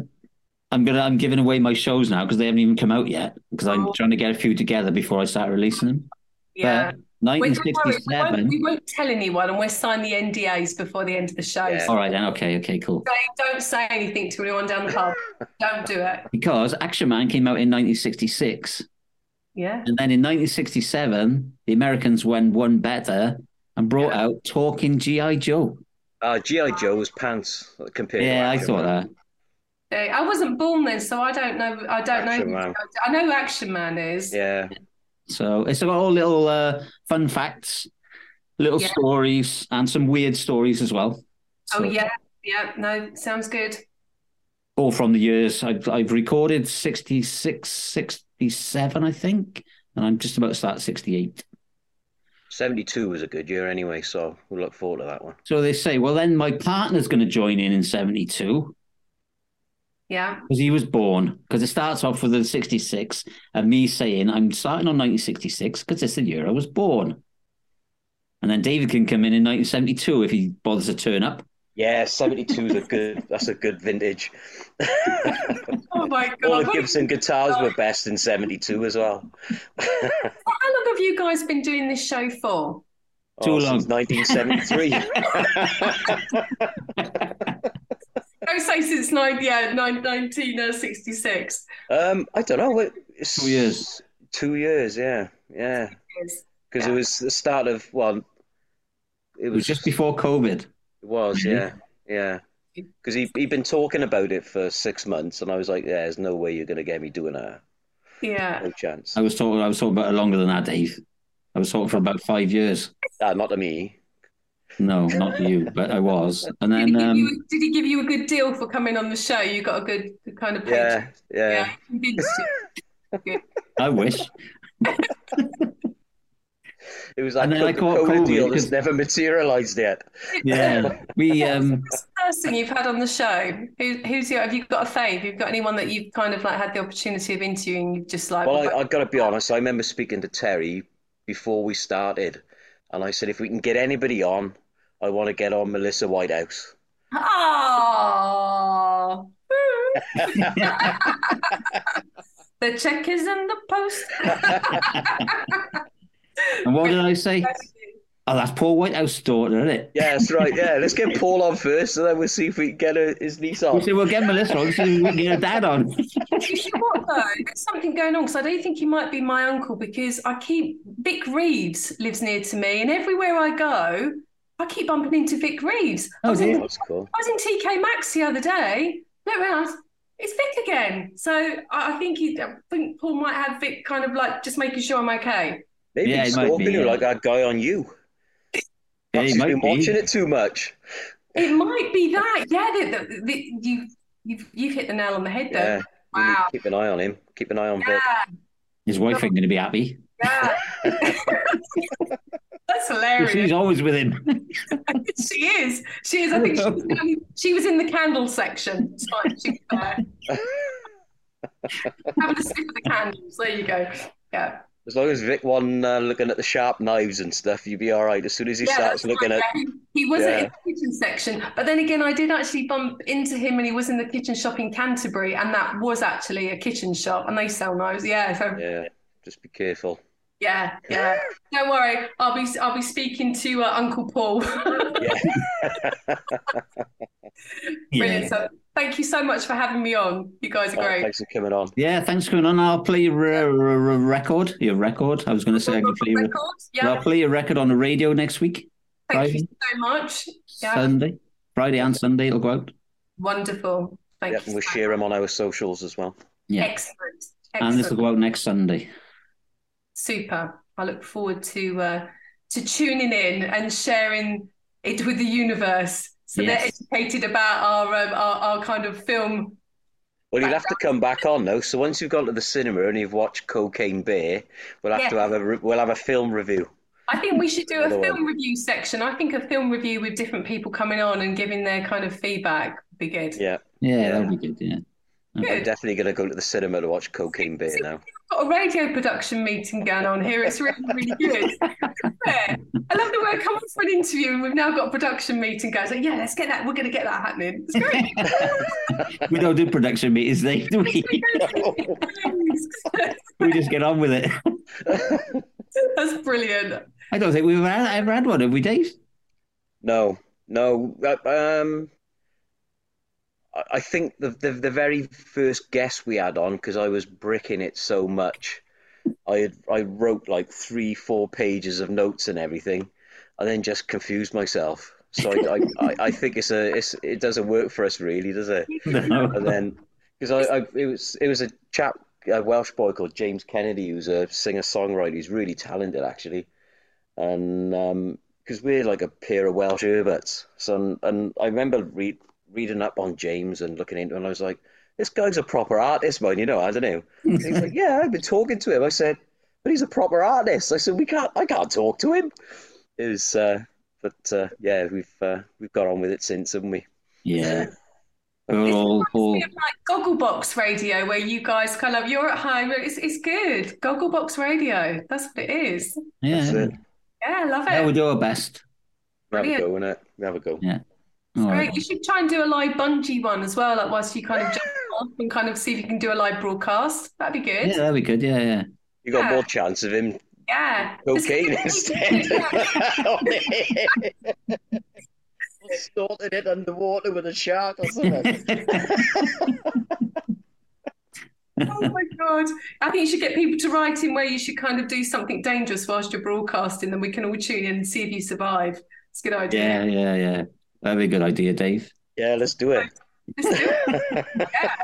I'm gonna I'm giving away my shows now because they haven't even come out yet because I'm Oh. trying to get a few together before I start releasing them. yeah. But Wait, don't worry, we, won't, 1967. we won't tell anyone and we'll sign the NDAs before the end of the show. Yeah. So All right then. Okay. Okay. Cool. don't, don't say anything to anyone down the pub. don't do it. Because Action Man came out in 1966, Yeah. and then in 1967, the Americans went one better and brought Yeah. out Talking GI Joe. Uh, GI Joe was pants compared. Yeah, to I Action thought Man. that. I wasn't born then, so I don't know. I don't Action know. Man. I know who Action Man is. Yeah, So it's got all little uh, fun facts, little Yeah. stories, and some weird stories as well. Oh yeah, yeah. No, sounds good. all from the years I've, I've recorded 66, 67, I think, and I'm just about to start 68. seventy-two was a good year anyway, so we'll look forward to that one. So they say, well, then my partner's going to join in in 72 Yeah. because he was born. Because it starts off with the 66 and me saying, I'm starting on 1966 because it's the year I was born. And then David can come in in 1972 if he bothers to turn up. Yeah, seventy-two is a good. That's a good vintage. Oh my god. All the Gibson guitars were best in '72 as well. How long have you guys been doing this show for? Too Oh, long. 1973. Don't say since nine, yeah, nine, 1966. um, I don't know. It's Two years. Two years. Yeah, yeah. Because Yeah. it was the start of well, it It was was just before COVID. It was, yeah, yeah. Because he he'd been talking about it for six months, and I was like, "Yeah, there's no way you're gonna get me doing that. Yeah. No chance." I was talking, I was talking about it longer than that, Dave. I was talking for about five years. Ah, not to me. No, not you, but I was. And Did he, then um, you, did he give you a good deal for coming on the show? You got a good, good kind of pay. Yeah, yeah. Yeah, he convinced you. Good. I wish. It was like And then I caught Cola COVID deal because- that's never materialized yet. Yeah, we um, Who's the person you've had on the show? Who, who's your? Have you got a fave? You've got anyone that you've kind of like had the opportunity of interviewing? You've just like, Well, I, I got to be honest. I remember speaking to Terry before we started, and I said, "If we can get anybody on, I want to get on Malissa Whitehouse." oh, the check is in the post. And what did I say? Oh, that's Paul Whitehouse daughter, isn't it? Yeah, that's right. Yeah, let's get Paul on first, and then we'll see if we can get her, his niece on. We on. said we'll get Malissa on, so we can get her dad on. You know what though? There's something going on because I don't think he might be my uncle because I keep Vic Reeves lives near to me, and everywhere I go, I keep bumping into Vic Reeves. I Oh was in dear. That's cool. I was in TK Maxx the other day. Look around, it's Vic again. So I I think he, I think Paul might have Vic kind of like just making sure I'm okay. Maybe Yeah, he's it might stalking be, you yeah. like that guy on you. Yeah, Perhaps he he's might been be. watching it too much. It might be that. Yeah, the, the, the, you you've you've hit the nail on the head Yeah, though. you need Wow. to keep an eye on him. Keep an eye on Vic. Yeah, His wife ain't going to be happy. yeah. That's hilarious. She's always with him. She is. She is. I think she was, she was in the candle section. It's fine. She was there. Having a sniff of the candles. There you go. Yeah. As long as Vic wasn't uh, looking at the sharp knives and stuff, you'd be all right. As soon as he Yeah, starts looking right. at, Yeah, he, he wasn't Yeah. in the kitchen section, but then again, I did actually bump into him, and he was in the kitchen shop in Canterbury, and that was actually a kitchen shop, and they sell knives. Yeah, so yeah, just be careful. yeah, yeah. Don't worry, I'll be I'll be speaking to uh, Uncle Paul. Yeah. Brilliant. Yeah. So thank you so much for having me on. You guys are Oh, great. thanks for coming on. Yeah, thanks for coming on. I'll play your uh, r- r- record. Your record. I was going to say I can play your, Records? Yeah. I'll play your record on the radio next week, Thank you so much. Yeah. Sunday, Friday and Sunday. It'll go out. Wonderful. Thank Yeah, you. and we'll so share them on our socials as well. Yeah, Excellent. and this will go out next Sunday. Super. I look forward to uh, to tuning in and sharing it with the universe, so Yes. they're educated about our, um, our our kind of film Well, you'll have to come back on though. So once you've gone to the cinema and you've watched Cocaine Bear, we'll have Yes. to have a re- we'll have a film review. I think we should do a Another one. film review section. I think a film review with different people coming on and giving their kind of feedback would be good. Yeah, Yeah, that'd be good. Yeah. I'm definitely going to go to the cinema to watch Cocaine Bear now. got a radio production meeting going on here. It's really, really good. Yeah. I love the way I come up for an interview and we've now got a production meeting going. So yeah, let's get that. We're going to get that happening. It's great. We don't do production meetings, Dave, do we? we just get on with it. That's brilliant. I don't think we've ever had, one, have we, Dave? No, no. uh, Um, I- think the, the the very first guest we had on because I was bricking it so much, I had I wrote like three, four pages of notes and everything, and then just confused myself. So I I, I, think it's a it's it doesn't work for us really, does it? No. And then because I, I it was it was a chap a Welsh boy called James Kennedy who's a singer songwriter. who's really talented actually, and um, because we're like a pair of Welsh Herberts. So and I remember read, reading up on James and looking into, him, and I was like, this guy's a proper artist, man. You know, I don't know. And he's like, yeah, I've been talking to him. I said, but he's a proper artist. I said, we can't, I can't talk to him. It was, uh, but uh, yeah, we've uh, we've got on with it since, haven't we? Yeah. We're all, all It's like Gogglebox Radio, where you guys kind of you're at home. It's it's good. Gogglebox Radio. That's what it is. yeah. That's it. Yeah, I love Yeah, we'll do our best. We have a go in it. We have a go. Yeah. All Great. right. You should try and do a live bungee one as well, like whilst you kind of jump off and kind of see if you can do a live broadcast. That'd be good. Yeah, that'd be good. Yeah, yeah. You got Yeah. more chance of him Yeah. Cocaine instead. Snorting it underwater with a shark or something. Oh my God. I think you should get people to write in where you should kind of do something dangerous whilst you're broadcasting, then we can all tune in and see if you survive. It's a good idea. Yeah, yeah, yeah. That'd be a good idea, Dave. yeah, let's do it. Let's do it. Yeah.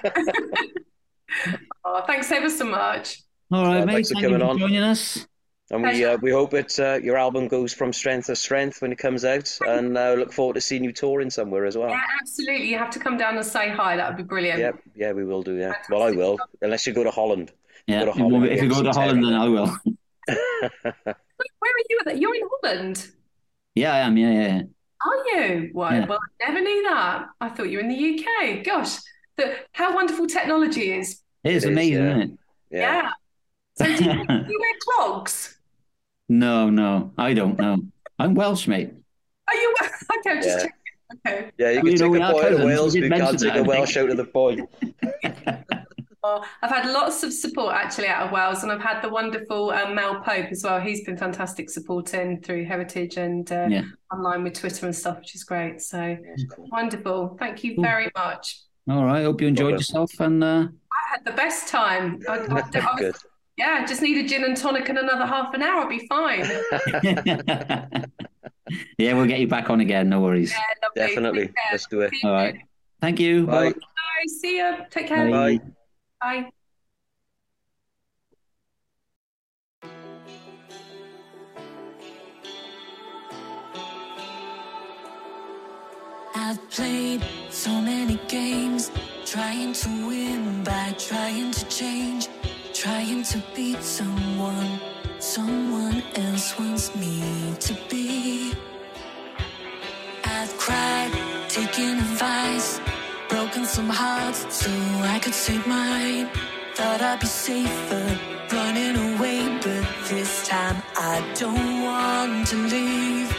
oh, thanks ever so much. All right, Yeah, mate. thanks for Thank coming for on. joining us. And we uh, we hope that uh, your album goes from strength to strength when it comes out, and uh, look forward to seeing you touring somewhere as well. Yeah, absolutely. You have to come down and say hi. That would be brilliant. Yep, yeah, we will do. Yeah, well, I will, unless you go to Holland. Yeah, Go if to you, Holland, if you go to Holland, then I will. Where are you? At that? You're in Holland. Yeah, I am. Yeah, yeah. Yeah. Are you? Well, Yeah. well, I never knew that. I thought you were in the UK. Gosh, the, how wonderful technology is. It is It is, amazing, yeah. isn't it? Yeah. So do you, do you wear clogs? no, no, I don't know. I'm Welsh, mate. Are you? Okay, just Yeah. checking. Okay. Yeah, you can you know, take we a boy out of Wales, we but you can't take that, a I Welsh out of the boy. Well, I've had lots of support actually out of Wales, and I've had the wonderful um, Mel Pope as well. He's been fantastic supporting through Heritage and uh, Yeah. online with Twitter and stuff, which is great. So That's cool. wonderful. Thank you Cool. very much. All right. Hope you enjoyed Problem. yourself. And uh, I had the best time. I, I, I was- Good. yeah, just need a gin and tonic and another half an hour. I'll be fine. yeah, we'll get you back on again. No worries. Yeah. Definitely. Let's do it. All right. Thank you. Bye. Bye. See you. Take care. Bye. Bye. Bye. I've played so many games, trying to win by trying to change, trying to beat someone someone else wants me to be. I've cried, taken advice, broken some hearts so I could save mine. Thought I'd be safer running away, but this time I don't want to leave.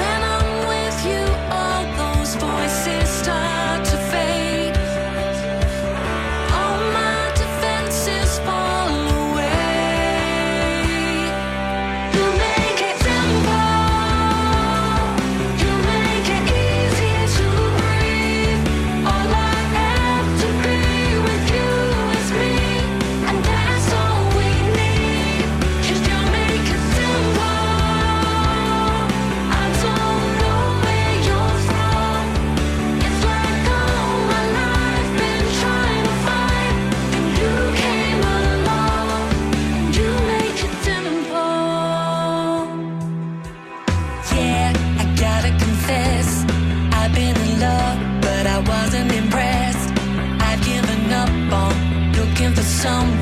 When I'm with you, all those voices stop. some